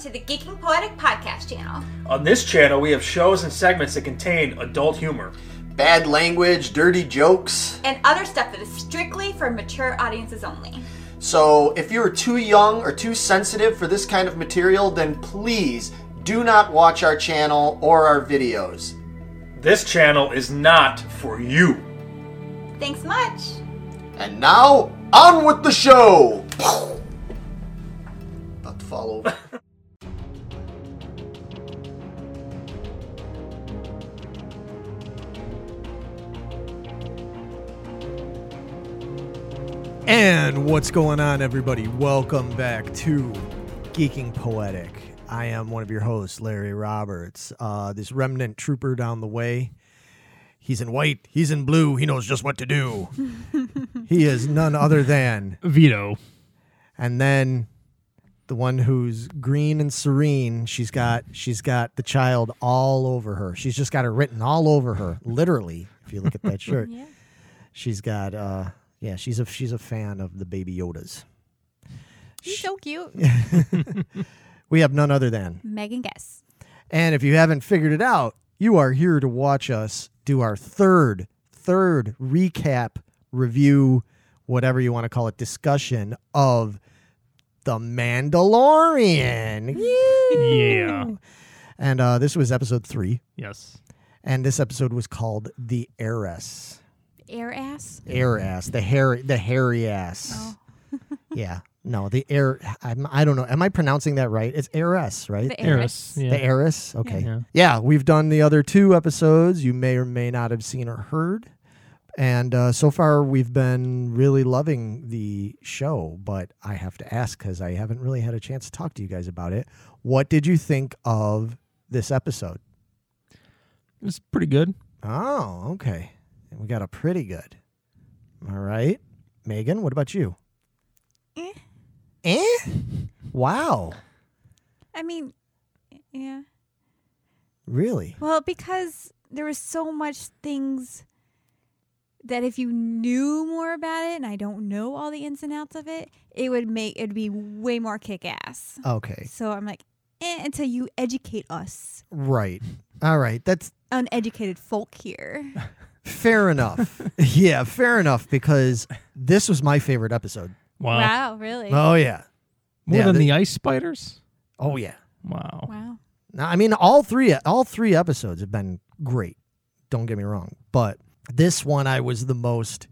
to the Geeking Poetic Podcast channel. On this channel, we have shows and segments that contain adult humor. Bad language, dirty jokes. And other stuff that is strictly for mature audiences only. So if you're too young or too sensitive for this kind of material, then please do not watch our channel or our videos. This channel is not for you. Thanks much. And now, on with the show! About to fall over. And what's going on, everybody? Welcome back to Geeking Poetic. I am one of your hosts, Larry Roberts. Uh, this remnant trooper down the way. He's in white, he's in blue, he knows just what to do. he is none other than. Vito. And then the one who's green and serene, she's got she's got the child all over her. She's just got it written all over her, literally, if you look at that shirt. Yeah. She's got uh yeah, she's a she's a fan of the baby Yodas. He's so cute. We have none other than. Megan Guess. And if you haven't figured it out, you are here to watch us do our third third recap review, whatever you want to call it, discussion of The Mandalorian. Yeah. And uh, this was episode three, Yes. and this episode was called The Heiress. Air ass. Air ass, the hairy, the hairy ass. Oh. Yeah, no, the air. I'm, I don't know. Am I pronouncing that right? It's heiress, right? The Eris. heiress. Yeah. The heiress. Okay. Yeah. Yeah. we've done the other two episodes. You may or may not have seen or heard. And uh, so far, we've been really loving the show. But I have to ask because I haven't really had a chance to talk to you guys about it. What did you think of this episode? It was pretty good. Oh, okay. We got a pretty good. All right. Megan, what about you? Eh. Eh? Wow. I mean, yeah. Really? Well, because there was so much things that if you knew more about it, and I don't know all the ins and outs of it, it would make it'd be way more kick ass. Okay. So I'm like, eh, until you educate us, Right. All right. That's uneducated folk here. fair enough. yeah, fair enough because this was my favorite episode. Wow. wow, really? Oh yeah. More Yeah, than the- the ice spiders? Oh yeah. Wow. Wow. Now, I mean, all three all three episodes have been great. Don't get me wrong, but this one I was the most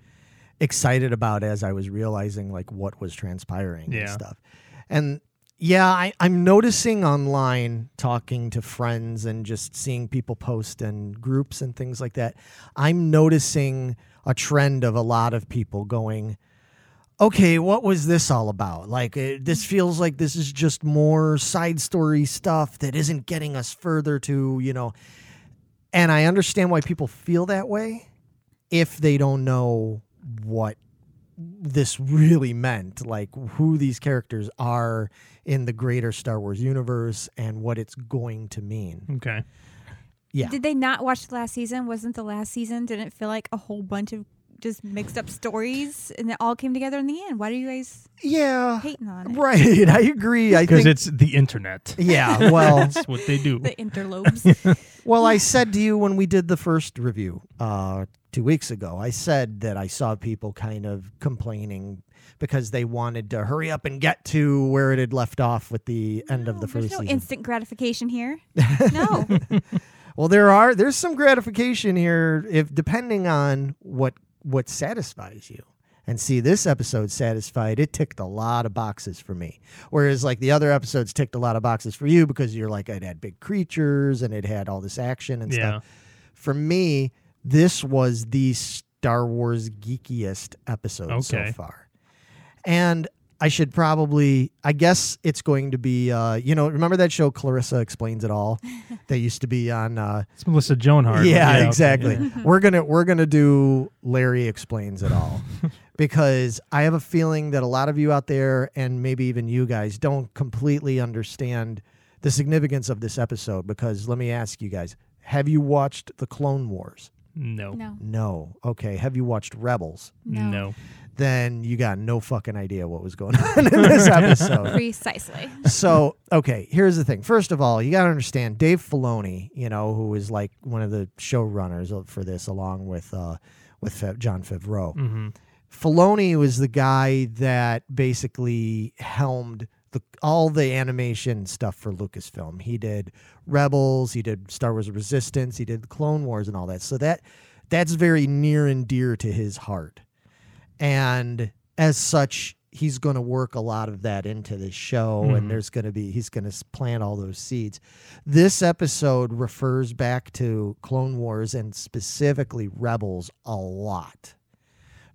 excited about as I was realizing like what was transpiring and stuff. And yeah, I, I'm noticing online talking to friends and just seeing people post in groups and things like that. I'm noticing a trend of a lot of people going, okay, what was this all about? Like, it, this feels like this is just more side story stuff that isn't getting us further to, you know. And I understand why people feel that way if they don't know what this really meant, like who these characters are in the greater Star Wars universe and what it's going to mean. Okay. Yeah. Did they not watch the last season? Wasn't the last season? Didn't it feel like a whole bunch of just mixed up stories and it all came together in the end? Why do you guys Yeah. hating on it? Right. I agree. I Because it's the internet. yeah. Well, That's what they do. The interlopes. Well, I said to you when we did the first review uh, two weeks ago, I said that I saw people kind of complaining because they wanted to hurry up and get to where it had left off with the end of No, the there's first no season. instant gratification here. No. well, there are there's some gratification here if depending on what what satisfies you. And see, this episode satisfied. It ticked a lot of boxes for me. Whereas, like the other episodes ticked a lot of boxes for you because you're like, it had big creatures and it had all this action and yeah. stuff. For me, this was the Star Wars geekiest episode so far. And I should probably, I guess it's going to be, uh, you know, remember that show Clarissa Explains It All? that used to be on. Uh, It's Melissa Joan Hart. yeah, okay, exactly. yeah. We're gonna we're gonna do Larry Explains It All because I have a feeling that a lot of you out there and maybe even you guys don't completely understand the significance of this episode. Because let me ask you guys: Have you watched the Clone Wars? No. No. No. Okay. Have you watched Rebels? No. No. then you got no fucking idea what was going on in this episode. Precisely. so, okay, here's the thing. First of all, you got to understand Dave Filoni, you know, who is like one of the showrunners for this, along with uh, with Fa- Jon Favreau. Mm-hmm. Filoni was the guy that basically helmed the all the animation stuff for Lucasfilm. He did Rebels, he did Star Wars Resistance, he did the Clone Wars and all that. So that that's very near and dear to his heart. And as such, he's going to work a lot of that into this show Mhm. and there's going to be he's going to plant all those seeds. This episode refers back to Clone Wars and specifically Rebels a lot.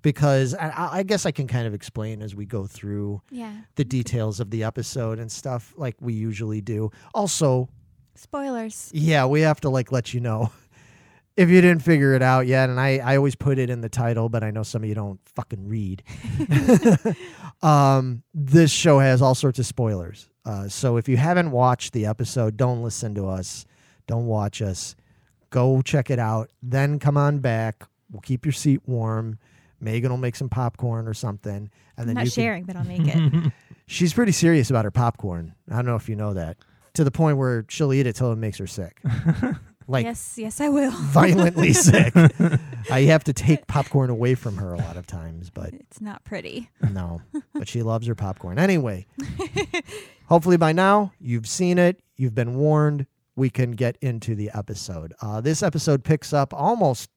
Because I, I guess I can kind of explain as we go through Yeah. the details of the episode and stuff like we usually do. Also, Spoilers. yeah, we have to like let you know if you didn't figure it out yet. And I, I always put it in the title, but I know some of you don't fucking read. um, this show has all sorts of spoilers. Uh, so if you haven't watched the episode, don't listen to us. Don't watch us. Go check it out. Then come on back. We'll keep your seat warm. Megan will make some popcorn or something, and I'm then not you can sharing, but I'll make it. She's pretty serious about her popcorn. I don't know if you know that. To the point where she'll eat it till it makes her sick. Like yes, yes, I will. violently sick. I have to take popcorn away from her a lot of times, but It's not pretty. no. But she loves her popcorn. Anyway, hopefully by now you've seen it, you've been warned. We can get into the episode. Uh, this episode picks up almost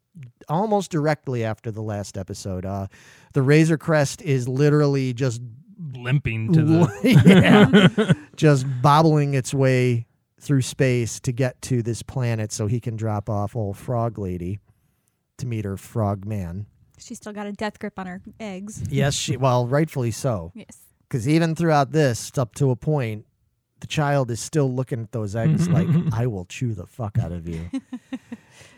almost directly after the last episode. Uh, the Razor Crest is literally just Limping to the. yeah, just bobbling its way through space to get to this planet so he can drop off old frog lady to meet her frog man. She's still got a death grip on her eggs. Yes, she well, rightfully so. Yes. Because even throughout this, up to a point, the child is still looking at those eggs like, I will chew the fuck out of you.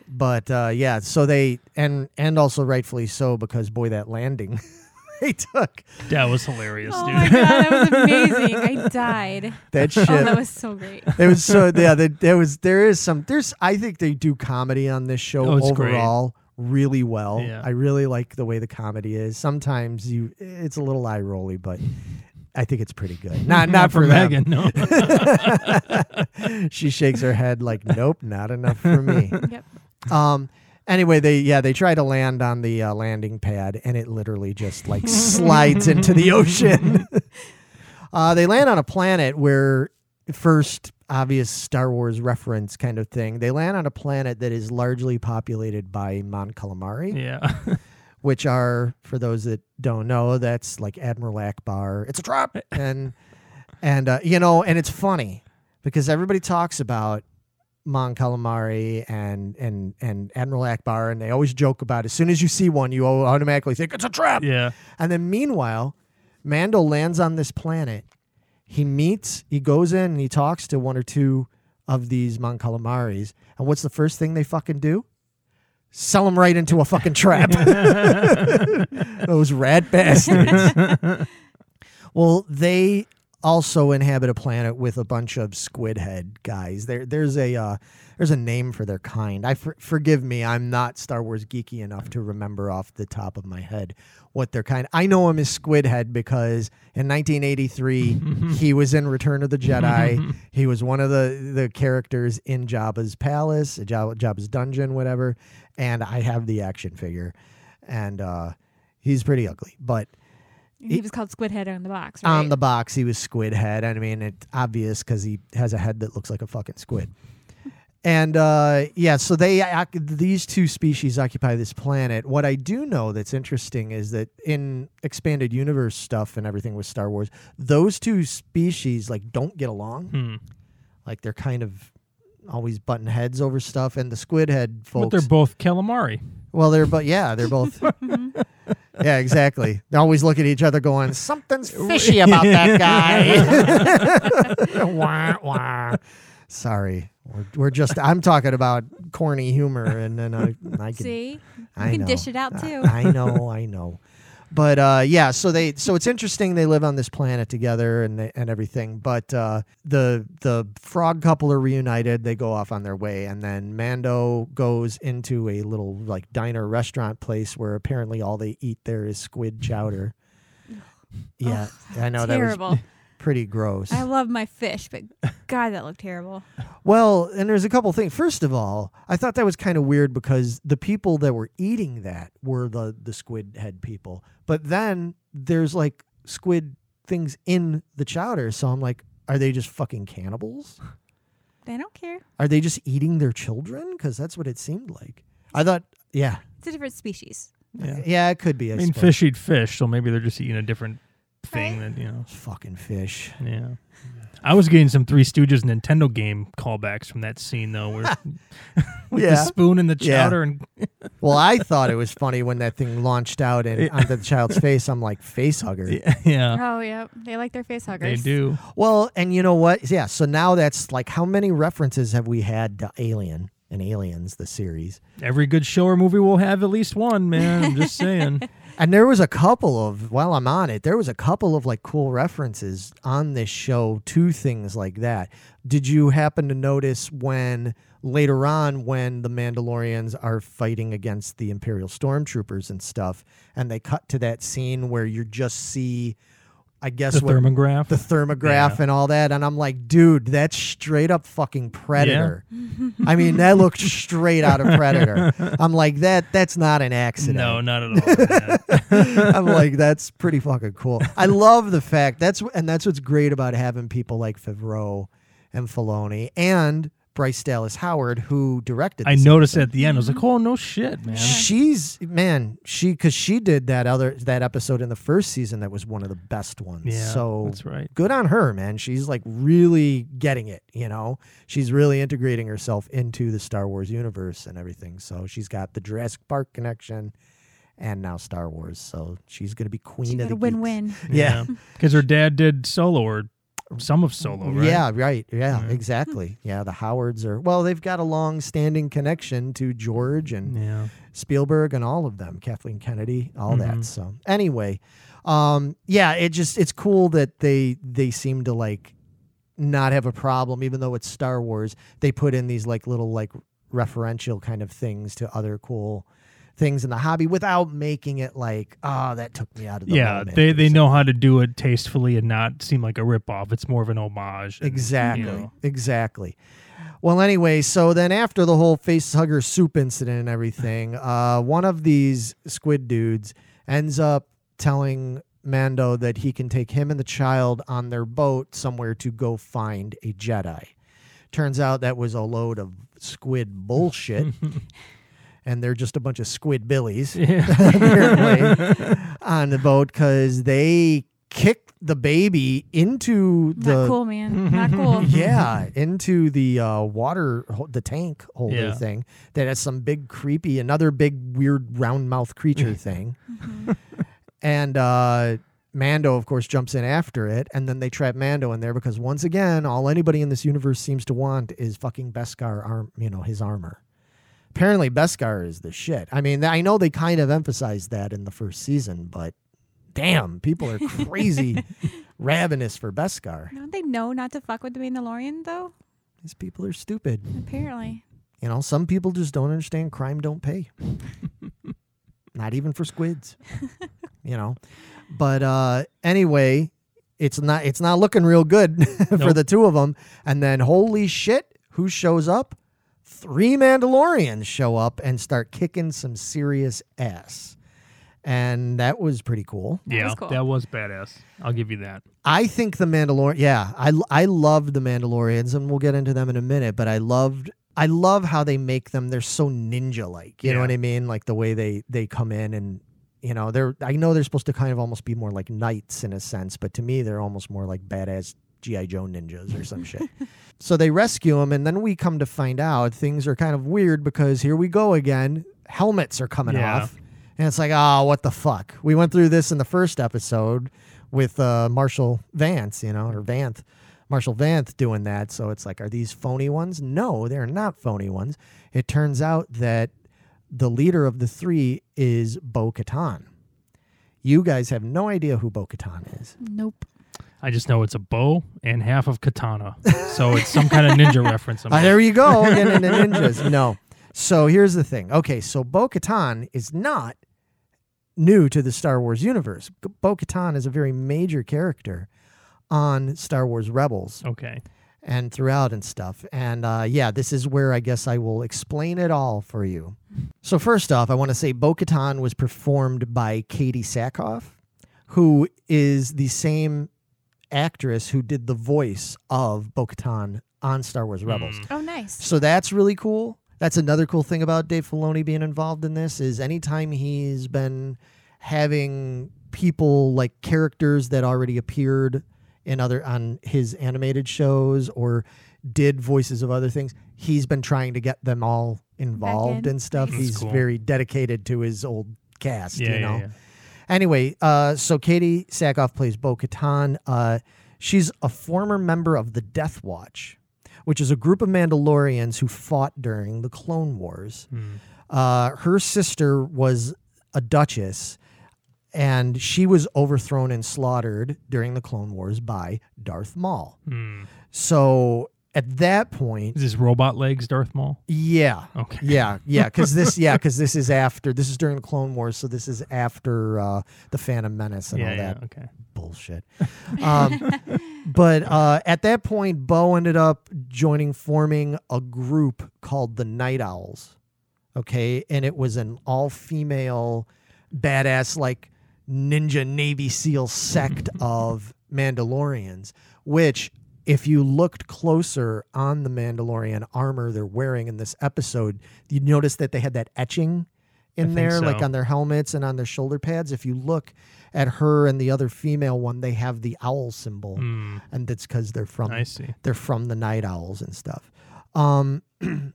but uh, yeah, so they and and also rightfully so because boy, that landing they took That was hilarious, Oh dude. my god, that was amazing. I died. that shit. Oh, that was so great. it was so yeah. There, there was there is some there's I think they do comedy on this show Oh, it's great. overall really well. Yeah. I really like the way the comedy is. Sometimes you it's a little eye rolly, but I think it's pretty good. Not not for, them. Megan, no. she shakes her head like, nope, not enough for me. Yep. Um. Anyway, they yeah they try to land on the uh, landing pad and it literally just like slides into the ocean. uh, they land on a planet where first obvious Star Wars reference kind of thing. They land on a planet that is largely populated by Mon Calamari, yeah. which are for those that don't know, that's like Admiral Ackbar. It's a trap, and and uh, you know, and it's funny because everybody talks about Mon Calamari and and and Admiral Ackbar, and they always joke about as soon as you see one, you automatically think it's a trap. Yeah. And then meanwhile, Mando lands on this planet. He meets, he goes in and he talks to one or two of these Mon Calamaris. And what's the first thing they fucking do? Sell them right into a fucking trap. Those rat bastards. well, they also inhabit a planet with a bunch of squid head guys. There, there's a uh, there's a name for their kind. I for, forgive me, I'm not Star Wars geeky enough to remember off the top of my head what their kind. I know him as Squid Head because in 1983 he was in Return of the Jedi. he was one of the the characters in Jabba's palace, Jabba, Jabba's dungeon, whatever. And I have the action figure, and uh, he's pretty ugly, but He was called Squidhead on the box, right? on the box he was Squidhead. i mean it's obvious because he has a head that looks like a fucking squid and uh, yeah so they ac- these two species occupy this planet what i do know that's interesting is that in expanded universe stuff and everything with star wars those two species like don't get along Hmm. like they're kind of always button heads over stuff and the squid head folks But they're both calamari. well, they're but yeah, they're both. yeah, exactly. They always look at each other, going, "Something's fishy about that guy." wah, wah. Sorry, we're, we're just. I'm talking about corny humor, and then I, I can. See? You I can know. dish it out I- too. I know, I know. But uh, yeah, so they so it's interesting they live on this planet together and they, and everything. But uh, the the frog couple are reunited. They go off on their way, and then Mando goes into a little like diner restaurant place where apparently all they eat there is squid chowder. Yeah, I know that terrible. was pretty gross. I love my fish, but God, that looked terrible. Well, and there's a couple things. First of all, I thought that was kind of weird because the people that were eating that were the the squid head people. But then there's like squid things in the chowder, so I'm like, are they just fucking cannibals? They don't care. Are they just eating their children? Because that's what it seemed like. I thought, yeah, It's a different species. Yeah. yeah, it could be. I, I mean, suppose. fish eat fish, so maybe they're just eating a different thing Right. that you know. fucking fish. Yeah. I was getting some Three Stooges Nintendo game callbacks from that scene though, where with the spoon in the Yeah. chowder and Well, I thought it was funny when that thing launched out and onto the child's face. I'm like, face hugger. yeah, yeah, Oh, yeah. They like their face huggers. they do. Well, and you know what? Yeah, so now that's like how many references have we had to Alien and Aliens, the series? Every good show or movie will have at least one, man. I'm just saying. And there was a couple of, while I'm on it, there was a couple of like cool references on this show to things like that. Did you happen to notice when later on, when the Mandalorians are fighting against the Imperial stormtroopers and stuff, and they cut to that scene where you just see, I guess, The what- thermograph. the thermograph Yeah. and all that. And I'm like, dude, that's straight up fucking Predator. I mean, that looked straight out of Predator. I'm like, that that's not an accident. no, not at all. I'm like, that's pretty fucking cool. I love the fact that's and that's what's great about having people like Favreau and Filoni and Bryce Dallas Howard who directed. I noticed episode. at the end. I was like, mm-hmm. oh no shit, man. She's man, she because she did that other that episode in the first season that was one of the best ones. Yeah, so that's right. good on her, man. She's like really getting it, you know. She's really integrating herself into the Star Wars universe and everything. So she's got the Jurassic Park connection and now Star Wars. So she's gonna be queen She of the a win-win. Yeah. because her dad did Solo or some of Solo, right? Yeah, right. Yeah, Yeah. exactly. Yeah, the Howards are well, they've got a long standing connection to George and yeah. Spielberg and all of them, Kathleen Kennedy, all that. Mhm. So anyway, um, yeah, it just it's cool that they they seem to like not have a problem, even though it's Star Wars. They put in these like little like referential kind of things to other cool things in the hobby without making it like, oh, that took me out of the Yeah, moment they they know how to do it tastefully and not seem like a ripoff. It's more of an homage. and, Exactly. you know. Exactly. Well, anyway, so then after the whole face hugger soup incident and everything, uh, one of these squid dudes ends up telling Mando that he can take him and the child on their boat somewhere to go find a Jedi. Turns out that was a load of squid bullshit. and they're just a bunch of squid billies apparently on the boat because they kicked the baby into the Not cool, man. Not cool. yeah, into the uh, water, the tank holder Yeah. thing that has some big creepy, another big weird round mouth creature thing. and uh, Mando, of course, jumps in after it, and then they trap Mando in there because once again, all anybody in this universe seems to want is fucking Beskar arm, you know, his armor. Apparently, Beskar is the shit. I mean, I know they kind of emphasized that in the first season, but damn, people are crazy ravenous for Beskar. Don't they know not to fuck with the Mandalorian, though? These people are stupid. Apparently. You know, some people just don't understand crime don't pay. Not even for squids. you know. But uh anyway, it's not it's not looking real good for Nope. the two of them. And then holy shit, who shows up? Three Mandalorians show up and start kicking some serious ass. And that was pretty cool. That yeah, was cool. that was badass. I'll give you that. I think the Mandalorian. Yeah, I I loved the Mandalorians, and we'll get into them in a minute. But I loved. I love how they make them. They're so ninja like. You know what I mean? Like the way they they come in and you know they're. I know they're supposed to kind of almost be more like knights in a sense, but to me they're almost more like badass GI Joe ninjas or some shit. So they rescue him, and then we come to find out things are kind of weird because here we go again. Helmets are coming Yeah. off. And it's like, oh, what the fuck? We went through this in the first episode with uh, Marshall Vance, you know, or Vanth, Marshall Vanth doing that. So it's like, are these phony ones? No, they're not phony ones. It turns out that the leader of the three is Bo Katan. You guys have no idea who Bo Katan is. Nope. I just know it's a bow and half of katana, so it's some kind of ninja reference. Ah, there you go. Getting into ninjas. No. So here's the thing. Okay, so Bo Katan is not new to the Star Wars universe. Bo Katan is a very major character on Star Wars Rebels okay. and throughout and stuff. And uh, yeah, this is where I guess I will explain it all for you. So, first off, I want to say Bo Katan was performed by Katee Sackhoff, who is the same actress who did the voice of Bo Katan on Star Wars Rebels. Mm. Oh, nice. So that's really cool. That's another cool thing about Dave Filoni being involved in this is anytime he's been having people like characters that already appeared in other on his animated shows or did voices of other things, he's been trying to get them all involved in. and stuff. Nice. He's cool. very dedicated to his old cast, Yeah, you know. yeah, yeah. Anyway, uh, so Katee Sackhoff plays Bo Katan. Uh, she's a former member of the Death Watch, which is a group of Mandalorians who fought during the Clone Wars. Hmm. Uh, her sister was a Duchess, and she was overthrown and slaughtered during the Clone Wars by Darth Maul. Hmm. So at that point, Is this robot legs, Darth Maul? yeah, Okay. yeah, yeah, because this, yeah, because this is after this is during the Clone Wars, so this is after uh, the Phantom Menace and yeah, all yeah. that Okay. bullshit. Um, but uh, at that point, Bo ended up joining, forming a group called the Night Owls. Okay, and it was an all-female, badass like ninja Navy SEAL sect of Mandalorians, which. If you looked closer on the Mandalorian armor they're wearing in this episode, you'd notice that they had that etching in there, like on their helmets and on their shoulder pads. If you look at her and the other female one, they have the owl symbol, Hmm. and that's because they're from I see. they're from the night owls and stuff. Um,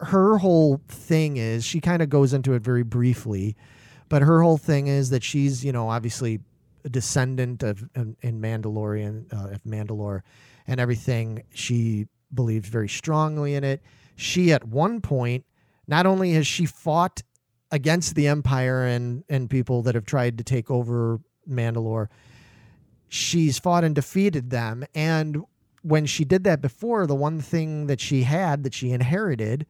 her whole thing is she kind of goes into it very briefly, but her whole thing is that she's you know obviously a descendant of in, in Mandalorian uh, of Mandalore and everything. She believes very strongly in it. She at one point not only has she fought against the Empire and and people that have tried to take over Mandalore, she's fought and defeated them. And when she did that before, the one thing that she had that she inherited,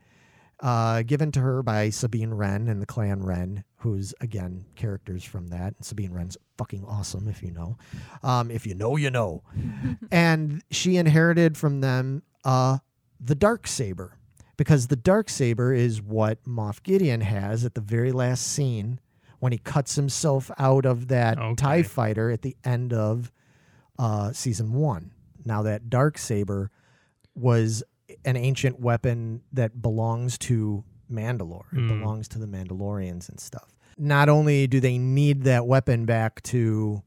uh, given to her by Sabine Wren and the Clan Wren, who's again characters from that. And Sabine Wren's fucking awesome if you know. Um, if you know, you know. and she inherited from them uh, the dark saber because the dark saber is what Moff Gideon has at the very last scene when he cuts himself out of that Okay. Tie fighter at the end of uh, season one. Now that dark saber was an ancient weapon that belongs to Mandalore. It Mm. belongs to the Mandalorians and stuff. Not only do they need that weapon back to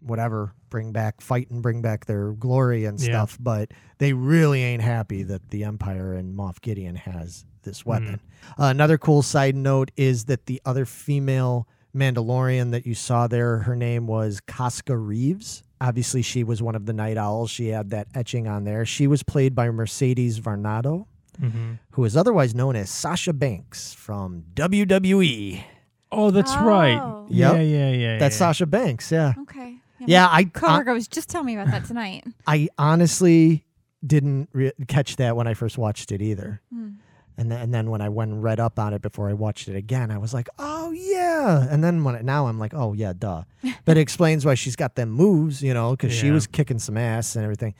whatever, bring back fight and bring back their glory and Yeah. stuff, but they really ain't happy that the Empire and Moff Gideon has this weapon. Uh, another cool side note is that the other female Mandalorian that you saw there, her name was Koska Reeves. Obviously, she was one of the Night Owls. She had that etching on there. She was played by Mercedes Varnado, hmm who is otherwise known as Sasha Banks from WWE. Oh, that's Oh. right. Yep. Yeah, yeah, yeah. That's yeah. Sasha Banks, yeah. Okay. Yeah, I, I, Coworker was just telling me about that tonight. I honestly didn't re- catch that when I first watched it either. Hmm. And then, and then when I went and read up on it before I watched it again, I was like, oh yeah. And then when it, now I'm like, oh yeah, duh. But it explains why she's got them moves, you know, because she Yeah. was kicking some ass and everything.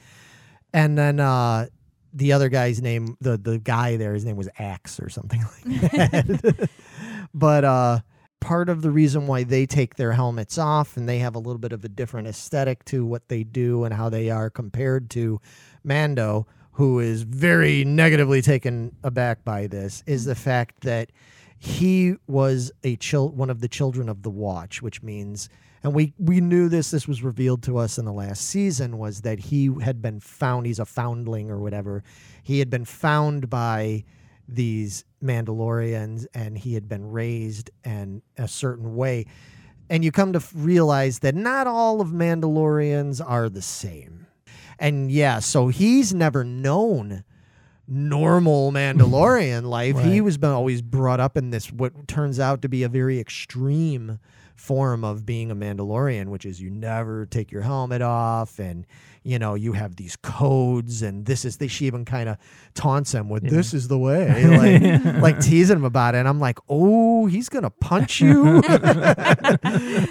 And then uh, the other guy's name, the the guy there, his name was Axe or something like that. but uh, part of the reason why they take their helmets off and they have a little bit of a different aesthetic to what they do and how they are compared to Mando, who is very negatively taken aback by this, is the fact that he was a child, one of the children of the Watch, which means, and we we knew this. This was revealed to us in the last season. Was that he had been found? He's a foundling or whatever. He had been found by these Mandalorians, and he had been raised in a certain way. And you come to f- realize that not all of Mandalorians are the same. And yeah, so he's never known normal Mandalorian life. He was been always brought up in this what turns out to be a very extreme form of being a Mandalorian, which is you never take your helmet off and you know you have these codes and this is they she even kind of taunts him with this is the way like like teasing him about it. And I'm like oh he's gonna punch you?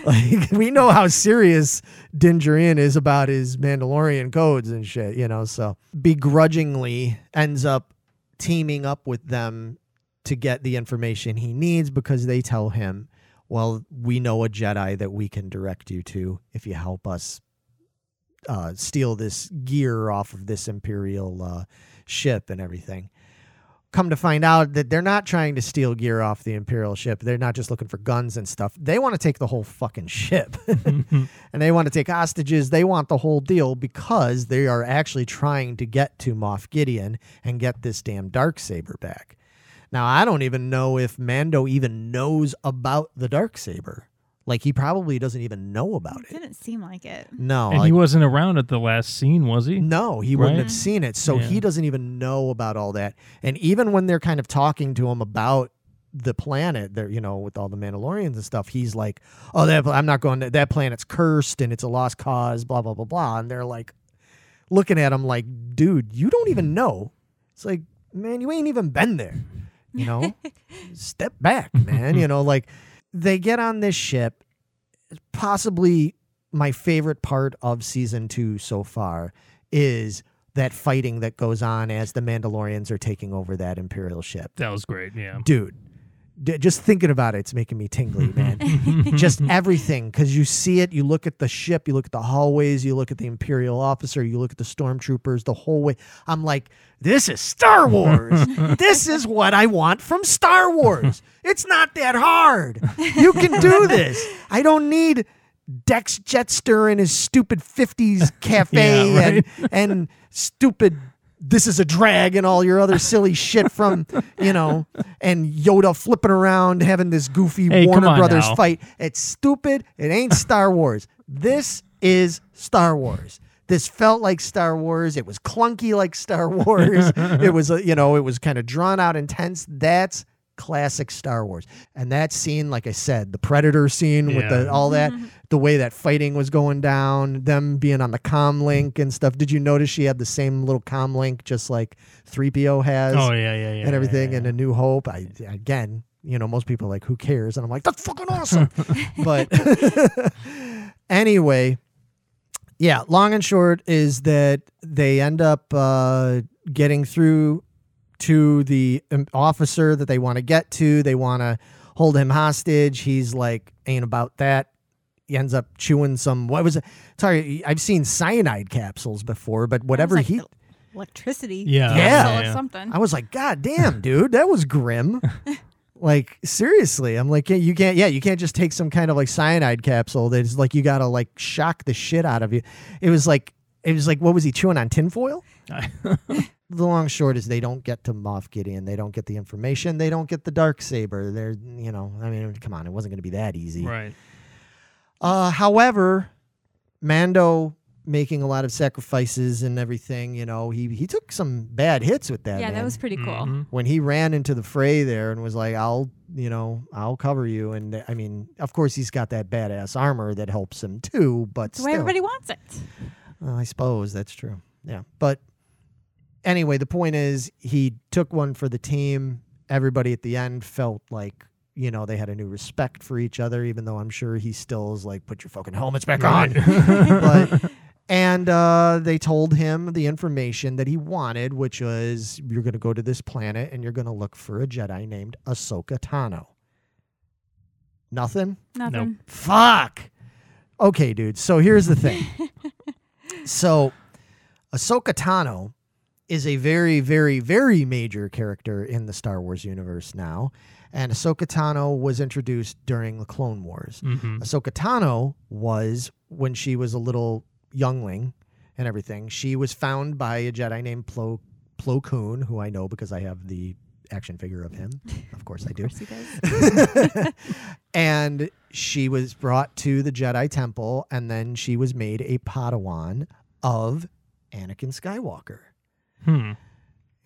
Like we know how serious Din Djarin is about his Mandalorian codes and shit you know so begrudgingly ends up teaming up with them to get the information he needs because they tell him well, we know a Jedi that we can direct you to if you help us uh, steal this gear off of this Imperial uh, ship and everything. Come to find out that they're not trying to steal gear off the Imperial ship. They're not just looking for guns and stuff. They want to take the whole fucking ship. and they want to take hostages. They want the whole deal because they are actually trying to get to Moff Gideon and get this damn dark saber back. Now, I don't even know if Mando even knows about the dark saber. Like he probably doesn't even know about It it. didn't seem like it. No, And like- he wasn't around at the last scene, was he? no, he wouldn't have seen it. So Yeah. he doesn't even know about all that. And even when they're kind of talking to him about the planet, there, you know, with all the Mandalorians and stuff, he's like, "Oh, that I'm not going. To, that planet's cursed and it's a lost cause." Blah blah blah blah. And they're like, looking at him like, "Dude, you don't even hmm. know." It's like, man, you ain't even been there. You know, step back, man. You know, like they get on this ship. Possibly my favorite part of season two so far is that fighting that goes on as the Mandalorians are taking over that Imperial ship. That was great. Yeah. Dude, d- just thinking about it, it's making me tingly, man. just everything. Because you see it, you look at the ship, you look at the hallways, you look at the Imperial officer, you look at the stormtroopers, the whole way. I'm like, this is Star Wars. this is what I want from Star Wars. It's not that hard. You can do this. I don't need Dex Jettster in his stupid 50s cafe Yeah, right. and, and stupid this is a drag and all your other silly shit from, you know, and Yoda flipping around having this goofy Hey, Warner Brothers now. fight. It's stupid. It ain't Star Wars. This is Star Wars. This felt like Star Wars. It was clunky like Star Wars. it was, uh, you know, it was kind of drawn out intense. That's classic Star Wars. And that scene, like I said, the Predator scene with the all that, the way that fighting was going down, them being on the com link and stuff. Did you notice she had the same little com link, just like 3PO has? Oh yeah, yeah, yeah. and everything yeah, and a new hope i again you know most people are like who cares and i'm like that's fucking awesome but anyway yeah long and short is that they end up uh, getting through to the um, officer that they want to get to they want to hold him hostage he's like ain't about that he ends up chewing some what was it sorry i've seen cyanide capsules before but whatever Sounds he like electricity. Yeah. Yeah. yeah. something. I was like, God damn, dude, that was grim. like seriously, I'm like, yeah, you can't, yeah, you can't just take some kind of like cyanide capsule. That's like you gotta like shock the shit out of you. It was like, it was like, what was he chewing on tinfoil? the long short is they don't get to Moff Gideon. They don't get the information. They don't get the dark saber. They're, you know, I mean, come on, it wasn't going to be that easy. Right. Uh, however, Mando making a lot of sacrifices and everything. You know, he he took some bad hits with that. yeah, man that was pretty cool. Mhm. when he ran into the fray there and was like, "I'll, you know, I'll cover you." And I mean, of course, he's got that badass armor that helps him too. But That's why still, everybody wants it. well, I suppose that's true. Yeah, but anyway, the point is, he took one for the team. Everybody at the end felt like. You know, they had a new respect for each other, even though I'm sure he still is like, put your fucking helmets back on. but and uh, they told him the information that he wanted, which was you're going to go to this planet and you're going to look for a Jedi named Ahsoka Tano. Nothing. Nothing. Fuck. Okay, dude. So here's the thing. so Ahsoka Tano is a very, very, very major character in the Star Wars universe now. And Ahsoka Tano was introduced during the Clone Wars. Mhm. Ahsoka Tano was when she was a little youngling and everything. She was found by a Jedi named Plo Plo Koon, who I know because I have the action figure of him. Of course I do. Of course he does. and she was brought to the Jedi Temple, and then she was made a Padawan of Anakin Skywalker. Hmm.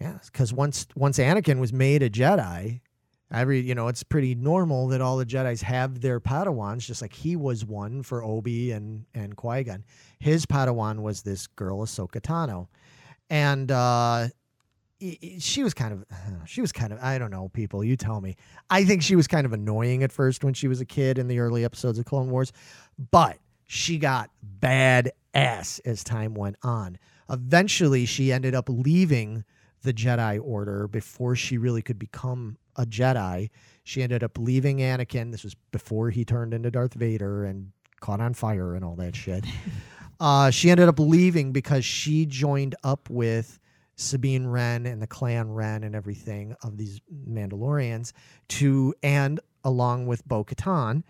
Yes, because once once Anakin was made a Jedi, Every you know, it's pretty normal that all the Jedi's have their Padawans, just like he was one for Obi and and Qui Gon. His Padawan was this girl Ahsoka Tano, and uh, she was kind of she was kind of I don't know people you tell me. I think she was kind of annoying at first when she was a kid in the early episodes of Clone Wars but she got bad ass as time went on. Eventually she ended up leaving the Jedi order before she really could become a Jedi. She ended up leaving Anakin. This was before he turned into Darth Vader and caught on fire and all that shit. Uh, she ended up leaving because she joined up with Sabine Wren and the clan Wren and everything of these Mandalorians to and along with Bo Katan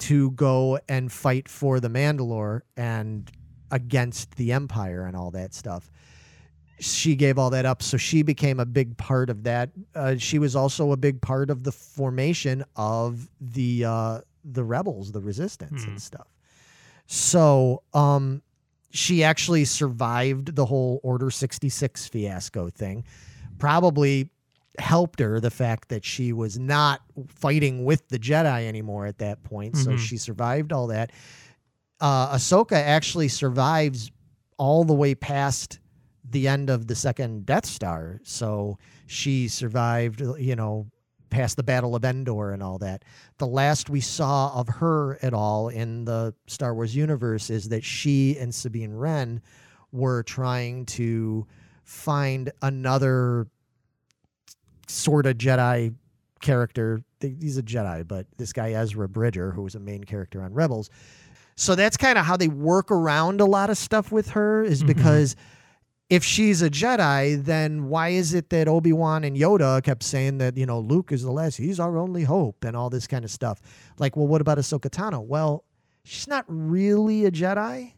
to go and fight for the Mandalore and against the Empire and all that stuff. She gave all that up, so she became a big part of that. Uh, she was also a big part of the formation of the uh, the rebels, the resistance, Hmm. and stuff. So, um, she actually survived the whole Order 66 fiasco thing. Probably helped her the fact that she was not fighting with the Jedi anymore at that point. So Mhm. she survived all that. Uh, Ahsoka actually survives all the way past the end of the second Death Star. So she survived, you know, past the Battle of Endor and all that. The last we saw of her at all in the Star Wars universe is that she and Sabine Wren were trying to find another sort of Jedi character. He's a Jedi, but this guy Ezra Bridger, who was a main character on Rebels. So that's kind of how they work around a lot of stuff with her, is Mhm. because if she's a Jedi, then why is it that Obi Wan and Yoda kept saying that you know Luke is the last, he's our only hope, and all this kind of stuff? Like, well, what about Ahsoka Tano? Well, she's not really a Jedi.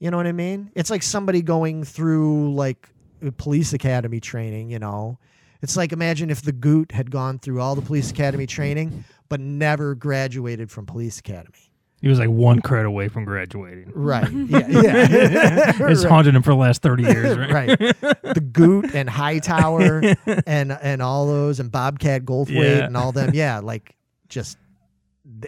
You know what I mean? It's like somebody going through like police academy training. You know, it's like imagine if the Goot had gone through all the police academy training, but never graduated from police academy. He was like one credit away from graduating. Right. Yeah. Yeah. It's Right. haunted him for the last 30 years, right? right. The Goot and Hightower and and all those and Bobcat Goldthwait Yeah. and all them. Yeah, like just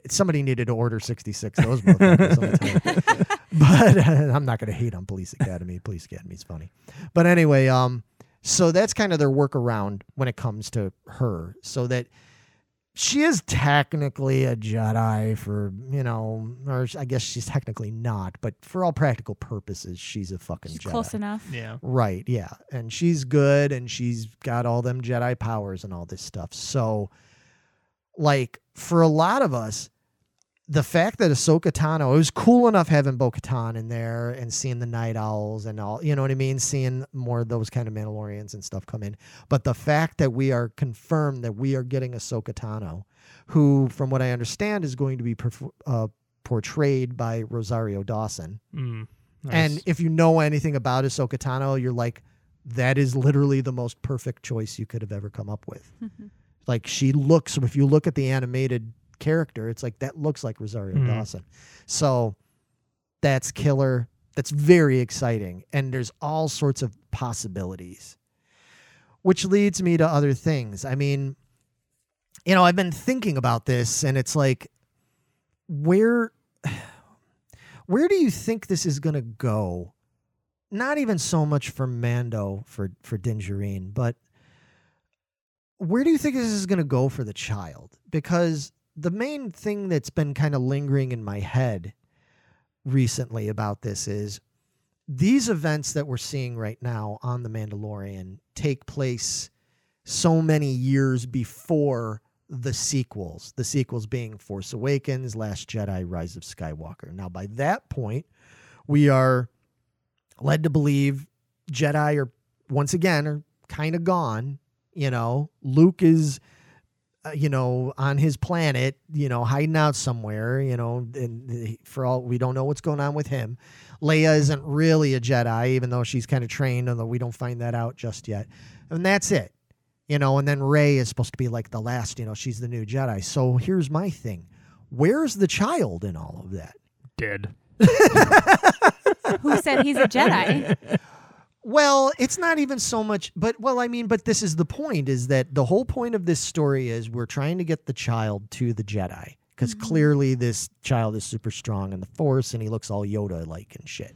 somebody needed to order 66 those motherfuckers, let me tell you. But uh, I'm not going to hate on Police Academy. Police Academy's funny. But anyway, um so that's kind of their workaround when it comes to her so that she is technically a Jedi for, you know, or I guess she's technically not, but for all practical purposes, she's a fucking She's Jedi. close enough. Yeah. Right, yeah. And she's good and she's got all them Jedi powers and all this stuff. So like for a lot of us, the fact that Ahsoka Tano, it was cool enough having Bo Katan in there and seeing the Night Owls and all, you know what I mean? Seeing more of those kind of Mandalorians and stuff come in. But the fact that we are confirmed that we are getting Ahsoka Tano, who, from what I understand, is going to be perf- uh, portrayed by Rosario Dawson. Mm, And if you know anything about Ahsoka Tano, you're like, that is literally the most perfect choice you could have ever come up with. like she looks, if you look at the animated character, it's like that looks like Rosario Mhm. Dawson. So that's killer. That's very exciting. And there's all sorts of possibilities. Which leads me to other things. I mean, you know, I've been thinking about this and it's like where where do you think this is going to go? Not even so much for Mando for for Din Djarin, but where do you think this is going to go for the child? Because the main thing that's been kind of lingering in my head recently about this is these events that we're seeing right now on The Mandalorian take place so many years before the sequels, the sequels being Force Awakens, Last Jedi, Rise of Skywalker. Now, by that point, we are led to believe Jedi are once again are kind of gone. You know, Luke is, uh, you know, on his planet, you know, hiding out somewhere. You know, and for all we don't know what's going on with him. Leia isn't really a Jedi, even though she's kind of trained, although we don't find that out just yet. And that's it. You know, and then Rey is supposed to be like the last, you know, she's the new Jedi. So here's my thing. Where's the child in all of that? Dead. Who said he's a Jedi? Well, it's not even so much, but well, I mean, but this is the point: is that the whole point of this story is we're trying to get the child to the Jedi because clearly this child is super strong in the Force and he looks all Yoda like and shit.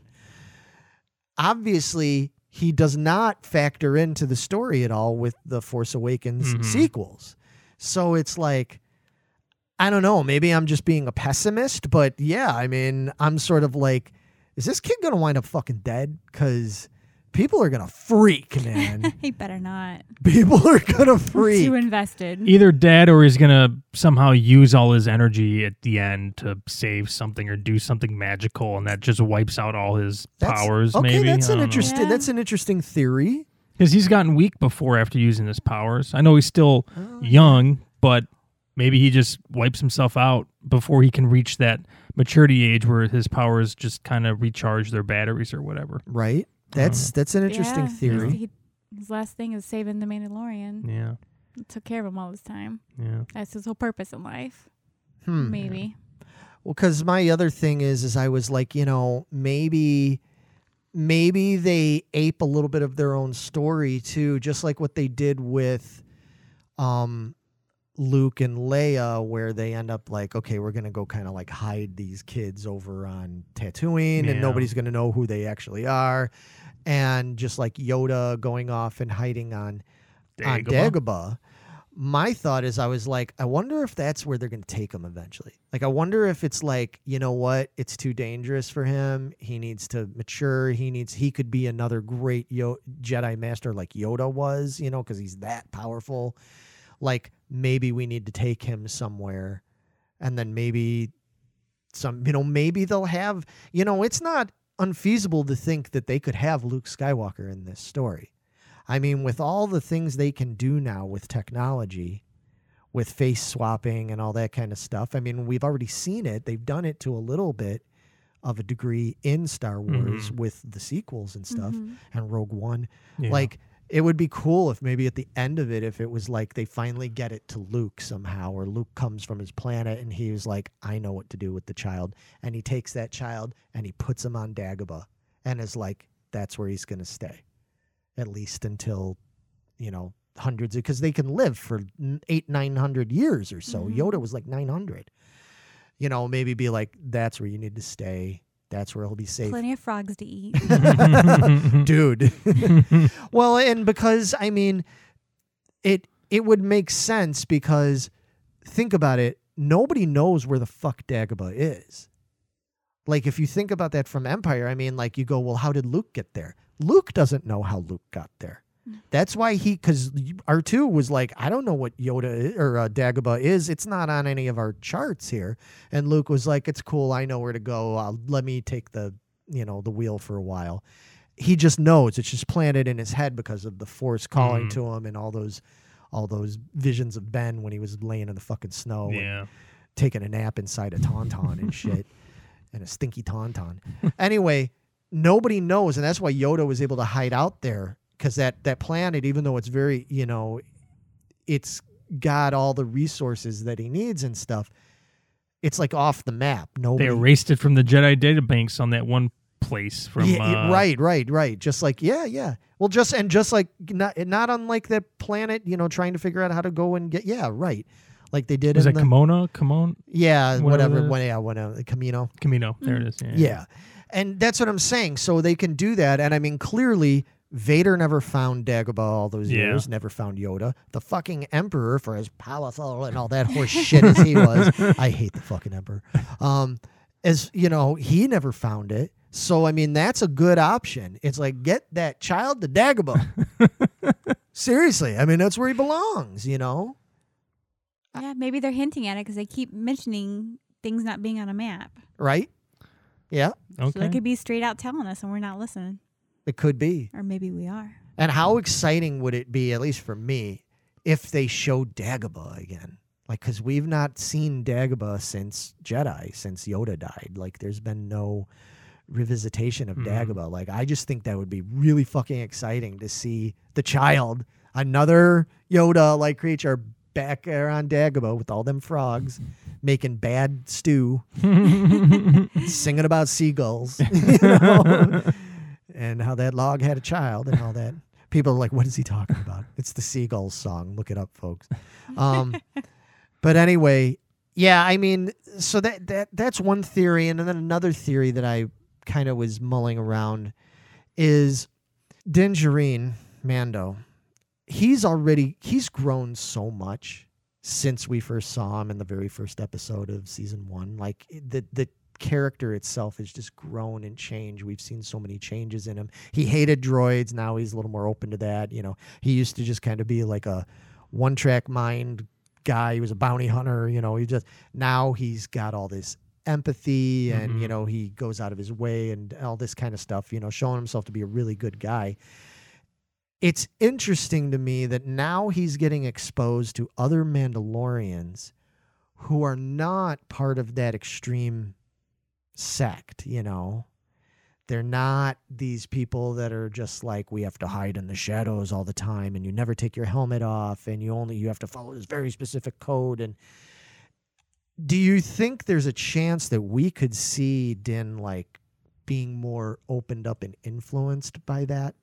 Obviously, he does not factor into the story at all with the Force Awakens Mhm. sequels. So it's like, I don't know. Maybe I'm just being a pessimist, but yeah, I mean, I'm sort of like, is this kid gonna wind up fucking dead? Because people are gonna freak, man. he better not. people are gonna freak. Too invested. Either dead or he's gonna somehow use all his energy at the end to save something or do something magical, and that just wipes out all his That's- powers. Okay, maybe that's I an don't know. interesting. Yeah. That's an interesting theory. Because he's gotten weak before after using his powers. I know he's still Oh, young, but maybe he just wipes himself out before he can reach that maturity age where his powers just kind of recharge their batteries or whatever. Right. That's that's an interesting Yeah, theory. He, his last thing is saving the Mandalorian. Yeah, He took care of him all this time. yeah. That's his whole purpose in life. Hmm. Maybe. Well, because my other thing is, is I was like, you know, maybe, maybe they ape a little bit of their own story too, just like what they did with, um, Luke and Leia, where they end up like, okay, we're gonna go kind of like hide these kids over on Tatooine, Yeah. and nobody's gonna know who they actually are, and just like Yoda going off and hiding on on Dagobah. Dagobah. My thought is, I was like, I wonder if that's where they're going to take him eventually. Like, I wonder if it's like, you know what, it's too dangerous for him. He needs to mature. He needs, he could be another great Yo- Jedi master like Yoda was, you know, because he's that powerful. Like, maybe we need to take him somewhere, and then maybe some, you know, maybe they'll have, you know, it's not unfeasible to think that they could have Luke Skywalker in this story. I mean, with all the things they can do now with technology, with face swapping and all that kind of stuff, I mean, we've already seen it. They've done it to a little bit of a degree in Star Wars with the sequels and stuff Mhm. and Rogue One. Yeah. Like, it would be cool if maybe at the end of it, if it was like they finally get it to Luke somehow, or Luke comes from his planet and he was like, I know what to do with the child. And he takes that child and he puts him on Dagobah and is like, that's where he's going to stay, at least until, you know, hundreds because they can live for eight, 900 years or so. Mhm. Yoda was like 900. You know, maybe be like, that's where you need to stay. That's where he'll be safe Plenty of frogs to eat. dude. well, and because I mean, it it would make sense because think about it. Nobody knows where the fuck Dagobah is. Like if you think about that from Empire, I mean, like you go, well, how did Luke get there? Luke doesn't know how Luke got there. That's why he, because R two was like, I don't know what Yoda or uh, Dagobah is. It's not on any of our charts here. And Luke was like, it's cool. I know where to go. Uh, let me take the, you know, the wheel for a while. He just knows. It's just planted in his head because of the Force calling Mm. to him and all those, all those visions of Ben when he was laying in the fucking snow and yeah. taking a nap inside a tauntaun and shit, and a stinky tauntaun. anyway, nobody knows, and that's why Yoda was able to hide out there because that that planet, even though it's very, you know, it's got all the resources that he needs and stuff. It's like off the map. Nobody. They erased it from the Jedi databanks on that one place from Yeah, yeah, uh, right, right, right. Just like yeah, yeah. Well, just and just like not not unlike that planet, you know, trying to figure out how to go and get yeah, right. Like they did Was in that the Kimona? Kimon? yeah, whatever whatever, when, yeah, when, uh, Kamino. Kamino. There it is. Yeah. Yeah. And that's what I'm saying. So they can do that. And I mean, clearly, Vader never found Dagobah all those Yeah. years, never found Yoda. The fucking Emperor, for as powerful and all that horse shit as he was, I hate the fucking Emperor. Um, as you know, he never found it. So I mean, that's a good option. It's like get that child to Dagobah. Seriously, I mean, that's where he belongs. You know. yeah, maybe they're hinting at it because they keep mentioning things not being on a map. Right? Yeah, So they could be straight out telling us and we're not listening. It could be. Or maybe we are. And how exciting would it be, at least for me, if they showed Dagobah again? Like, because we've not seen Dagobah since Jedi, since Yoda died. Like, there's been no revisitation of Mhm. Dagobah. Like, I just think that would be really fucking exciting to see the child, another Yoda like creature, back there on Dagobah with all them frogs making bad stew, singing about seagulls. you know? and how that log had a child and all that people are like, what is he talking about? It's the Seagulls song. Look it up, folks. Um, but anyway, yeah, I mean, so that that that's one theory, and then another theory that I kind of was mulling around is Din Djarin Mando. He's already he's grown so much since we first saw him in the very first episode of season one. Like the the character itself has just grown and changed. We've seen so many changes in him. He hated droids. Now he's a little more open to that. You know, he used to just kind of be like a one track mind guy. He was a bounty hunter. You know, he just now he's got all this empathy and you Mhm. know he goes out of his way and all this kind of stuff. You know, showing himself to be a really good guy. It's interesting to me that now he's getting exposed to other Mandalorians who are not part of that extreme sect, you know. They're not these people that are just like we have to hide in the shadows all the time and you never take your helmet off and you only you have to follow this very specific code and do you think there's a chance that we could see Din like being more opened up and influenced by that?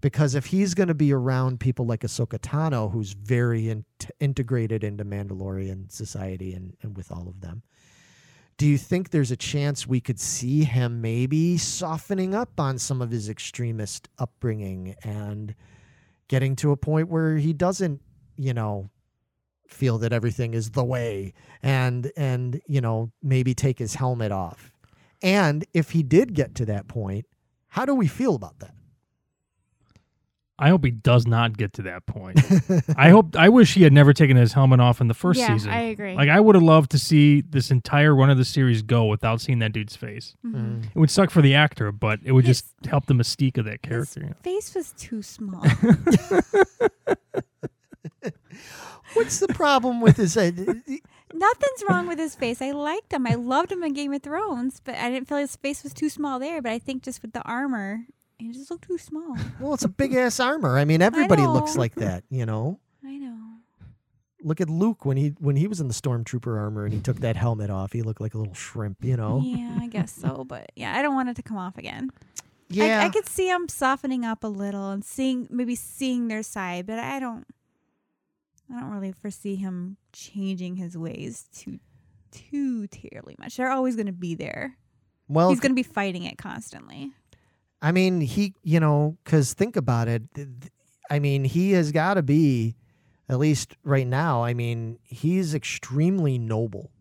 Because if he's going to be around people like Ahsoka Tano, who's very in- integrated into Mandalorian society and, and with all of them, do you think there's a chance we could see him maybe softening up on some of his extremist upbringing and getting to a point where he doesn't, you know, feel that everything is the way and and you know maybe take his helmet off? And if he did get to that point how do we feel about that I hope he does not get to that point. I hope. I wish he had never taken his helmet off in the first yeah, season. I agree. Like I would have loved to see this entire run of the series go without seeing that dude's face. Mhm. It would suck for the actor, but it would His- just help the mystique of that character. you know? face was too small. what's the problem with his uh, Nothing's wrong with his face. I liked him. I loved him in Game of Thrones, but I didn't feel his face was too small there. But I think just with the armor, it just looked too small. well it's a big ass armor i mean everybody looks like that you know I know. look at luke when he when he was in the stormtrooper armor and he took that helmet off he looked like a little shrimp you know Yeah, I guess so. But yeah, I don't want it to come off again. yeah I, I could see him softening up a little and seeing maybe seeing their side, but I don't. I don't really foresee him changing his ways too, too terribly much. They're always going to be there. well He's going to be fighting it constantly. I mean, he, you know, because think about it. I mean, he has got to be, at least right now. I mean, he's extremely noble.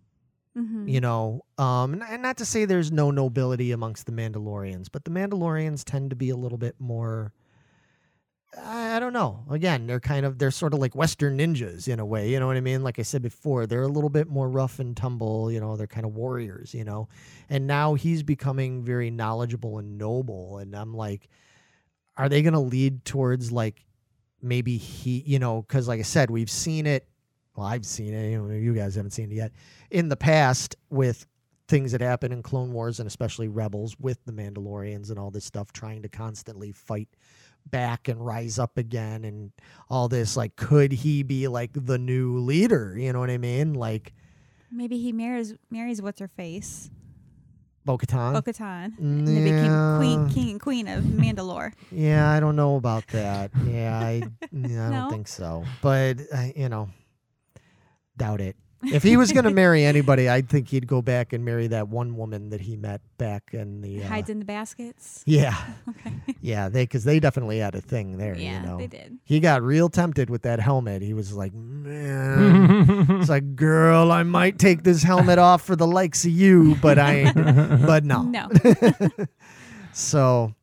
Mm-hmm. You know, um, and not to say there's no nobility amongst the Mandalorians, but the Mandalorians tend to be a little bit more. I don't know. Again, they're kind of they're sort of like Western ninjas in a way. You know what I mean? Like I said before, they're a little bit more rough and tumble. You know, they're kind of warriors. You know, and now he's becoming very knowledgeable and noble. And I'm like, are they going to lead towards like maybe he? You know, because like I said, we've seen it. Well, I've seen it. You, know, you guys haven't seen it yet. In the past, with things that happen in Clone Wars and especially Rebels with the Mandalorians and all this stuff, trying to constantly fight back and rise up again and all this like could he be like the new leader? You know what i mean? Like Maybe he marries marries what's her face, bo-katan? Bo-Katan, and they became queen, king and queen of Mandalore. yeah i don't know about that. Yeah i, yeah, I No? don't think so. But uh, you know doubt it if he was going to marry anybody i'd think he'd go back and marry that one woman that he met back in the uh, Hides in the baskets. yeah Okay. yeah they because they definitely had a thing there yeah, you know they did. he got real tempted with that helmet. He was like, man, it's like, girl, I might take this helmet off for the likes of you, but I, but no. No. So,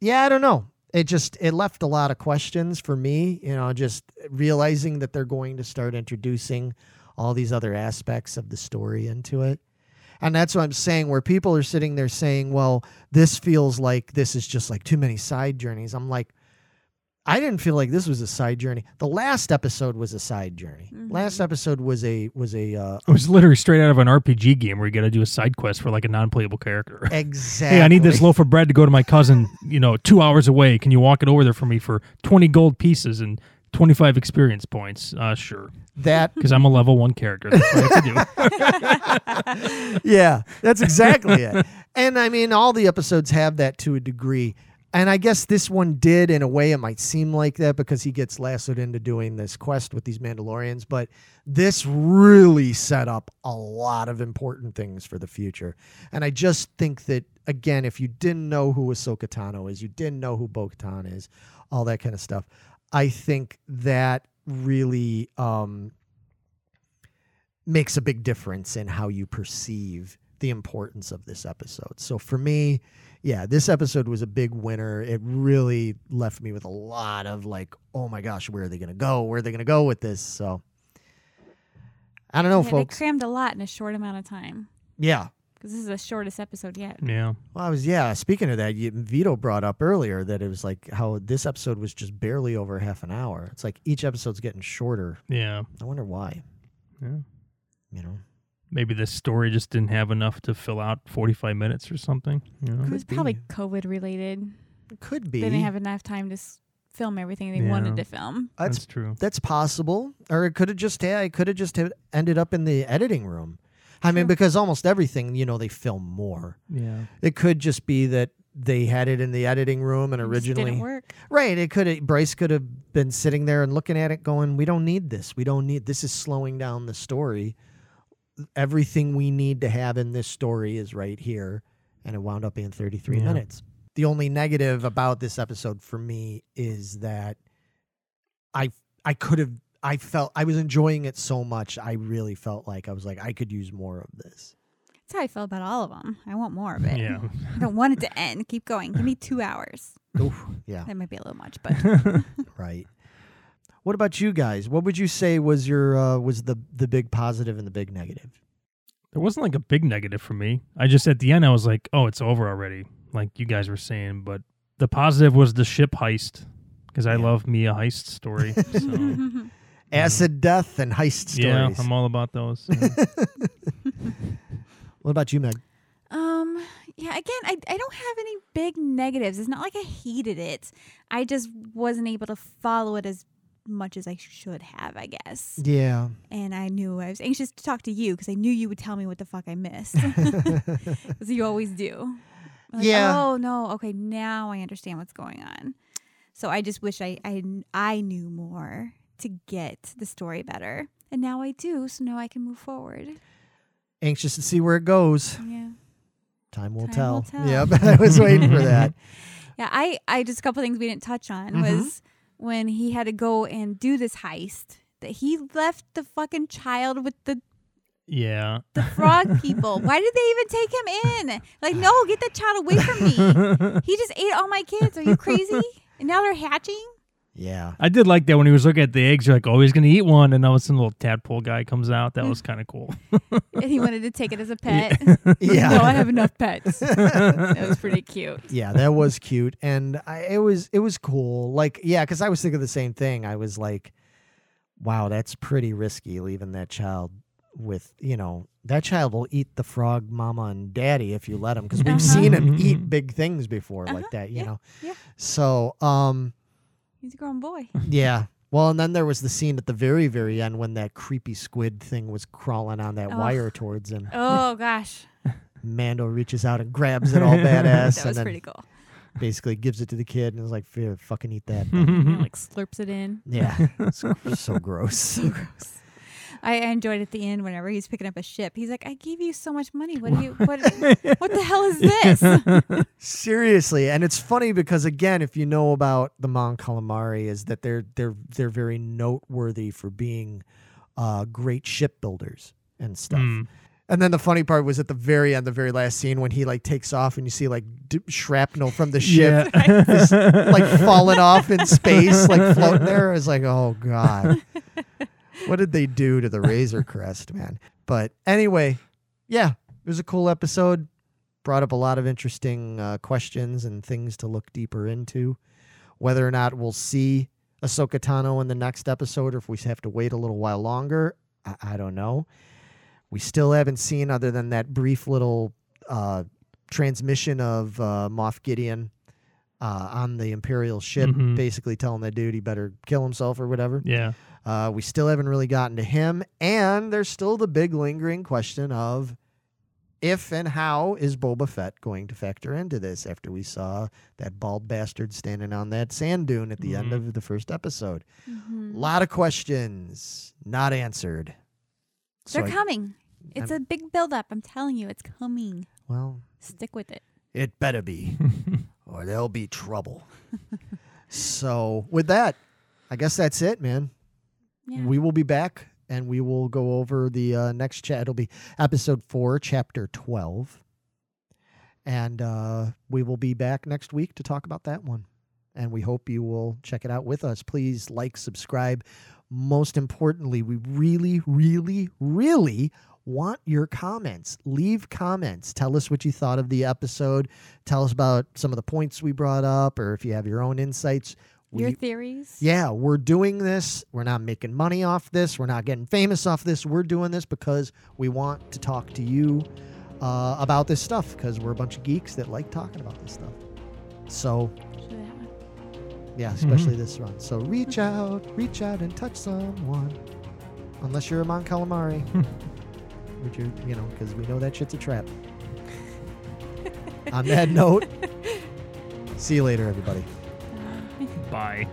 yeah, I don't know. It just it left a lot of questions for me. You know, just realizing that they're going to start introducing all these other aspects of the story into it. And that's what I'm saying, where people are sitting there saying, well, this feels like this is just like too many side journeys. I'm like, I didn't feel like this was a side journey. The last episode was a side journey. Last episode was a was a uh, It was literally straight out of an RPG game where you got to do a side quest for like a non-playable character. exactly. Hey, I need this loaf of bread to go to my cousin, you know, two hours away. Can you walk it over there for me for 20 gold pieces and 25 experience points? Uh, sure. that Because I'm a level one character. That's what I have to do. yeah, that's exactly it. And I mean, all the episodes have that to a degree. and I guess this one did in a way. It might seem like that because he gets lassoed into doing this quest with these Mandalorians, but this really set up a lot of important things for the future. And I just think that again, if you didn't know who Ahsoka Tano is, you didn't know who Bo-Katan is, all that kind of stuff. I think that really um, makes a big difference in how you perceive the importance of this episode. So for me, yeah, this episode was a big winner. It really left me with a lot of like, oh my gosh, where are they going to go? Where are they going to go with this? So I don't know, Yeah, folks. They crammed a lot in a short amount of time yeah. Because this is the shortest episode yet. Yeah. Well, I was yeah. Speaking of that, you, Vito brought up earlier that it was like how this episode was just barely over half an hour. It's like each episode's getting shorter. Yeah. I wonder why. Yeah. You know, Maybe this story just didn't have enough to fill out 45 minutes or something. You know? It was probably. COVID related. it could be. They didn't have enough time to s- film everything they Yeah. wanted to film. That's That's true. that's possible, or it could have just yeah, it could have just uh, ended up in the editing room. I mean, because almost everything you know they film more. Yeah. It could just be that they had it in the editing room and It originally didn't work. Right. It could have Bryce could have been sitting there and looking at it going, We don't need this. We don't need this is slowing down the story. Everything we need to have in this story is right here. And it wound up being 33 Yeah. minutes. The only negative about this episode for me is that I I could have I felt I was enjoying it so much. I really felt like I was like I could use more of this. That's how I felt about all of them. I want more of it. Yeah. I don't want it to end. Keep going. Give me two hours. Oof, yeah, That might be a little much, but right. What about you guys? What would you say was your uh, was the the big positive and the big negative? There wasn't like a big negative for me. I just at the end I was like, "Oh, it's over already," like you guys were saying. But the positive was the ship heist because I Yeah. love me a heist story. So Acid death and heist yeah, stories. I'm all about those. Yeah. what about you, Meg? um, yeah. Again, I I don't have any big negatives. It's not like I hated it. I just wasn't able to follow it as much as I should have, I guess. Yeah. And I knew I was anxious to talk to you because I knew you would tell me what the fuck I missed, because you always do. Like, Yeah. Oh no. Okay, now I understand what's going on. So I just wish I I I knew more to get the story better, and now I do. So now I can move forward. Anxious to see where it goes. Yeah. Time will Time tell. will tell. Yep. I was waiting for that. Yeah, I, I just a couple things we didn't touch on Mhm. was when he had to go and do this heist that he left the fucking child with the yeah. the frog people. Why did they even take him in? Like, no, get that child away from me. He just ate all my kids. Are you crazy? And now they're hatching. Yeah. I did like that when he was looking at the eggs. You're like, "Oh, he's gonna eat one," and all of a sudden, little tadpole guy comes out. That was kind of cool. And he wanted to take it as a pet. Yeah. no, I have enough pets. that was pretty cute. yeah, that was cute, and I, it was it was cool. Like, yeah, because I was thinking the same thing. I was like, "Wow, that's pretty risky leaving that child with you know that child will eat the frog mama and daddy if you let him because we've Uh-huh. seen him eat big things before like Uh-huh, that. You yeah, know, yeah. So, um, He's a grown boy. yeah. Well, and then there was the scene at the very, very end when that creepy squid thing was crawling on that Ugh. wire towards him. Oh gosh, Mando reaches out and grabs it all badass, that and was then pretty cool. basically gives it to the kid and is like, "Here, fucking eat that." You like slurps it in. yeah, it's so gross. I I enjoyed at the end whenever he's picking up a ship. He's like, "I gave you so much money. What do you? What? what the hell is this?" Seriously, and it's funny because again, if you know about the Mon Calamari, is that they're they're they're very noteworthy for being uh, great shipbuilders and stuff. Mm. And then the funny part was at the very end, the very last scene when he like takes off and you see like d- shrapnel from the ship Yeah. like falling off in space, like floating there. It's like, oh god, what did they do to the Razor Crest, man? But anyway, yeah, it was a cool episode. Brought up a lot of interesting uh, questions and things to look deeper into. Whether or not we'll see Ahsoka Tano in the next episode, or if we have to wait a little while longer, I, I don't know. We still haven't seen, other than that brief little uh, transmission of uh, Moff Gideon uh, on the Imperial ship, Mhm. basically telling that dude he better kill himself or whatever. yeah. Uh, we still haven't really gotten to him, and there's still the big lingering question of if and how is Boba Fett going to factor into this after we saw that bald bastard standing on that sand dune at the end Mhm. of the first episode? A lot of questions not answered. They're I- coming. It's I'm- a big buildup. I'm telling you, it's coming. well, Stick with it. it better be, or there'll be trouble. so, with that, I guess that's it, man. We will be back and we will go over the uh, next chat. It'll be episode four, chapter 12. And uh, we will be back next week to talk about that one. And we hope you will check it out with us. Please like, subscribe. Most importantly, we really, really, really want your comments. Leave comments. Tell us what you thought of the episode. Tell us about some of the points we brought up, or if you have your own insights. Your theories? yeah, we're doing this. We're not making money off this. We're not getting famous off this. We're doing this because we want to talk to you uh, about this stuff because we're a bunch of geeks that like talking about this stuff. So, Should that one. yeah, especially this run. So reach out, reach out and touch someone. Unless you're a Mon Calamari. Which you, you know, because we know that shit's a trap. On that note, see you later, everybody. Bye.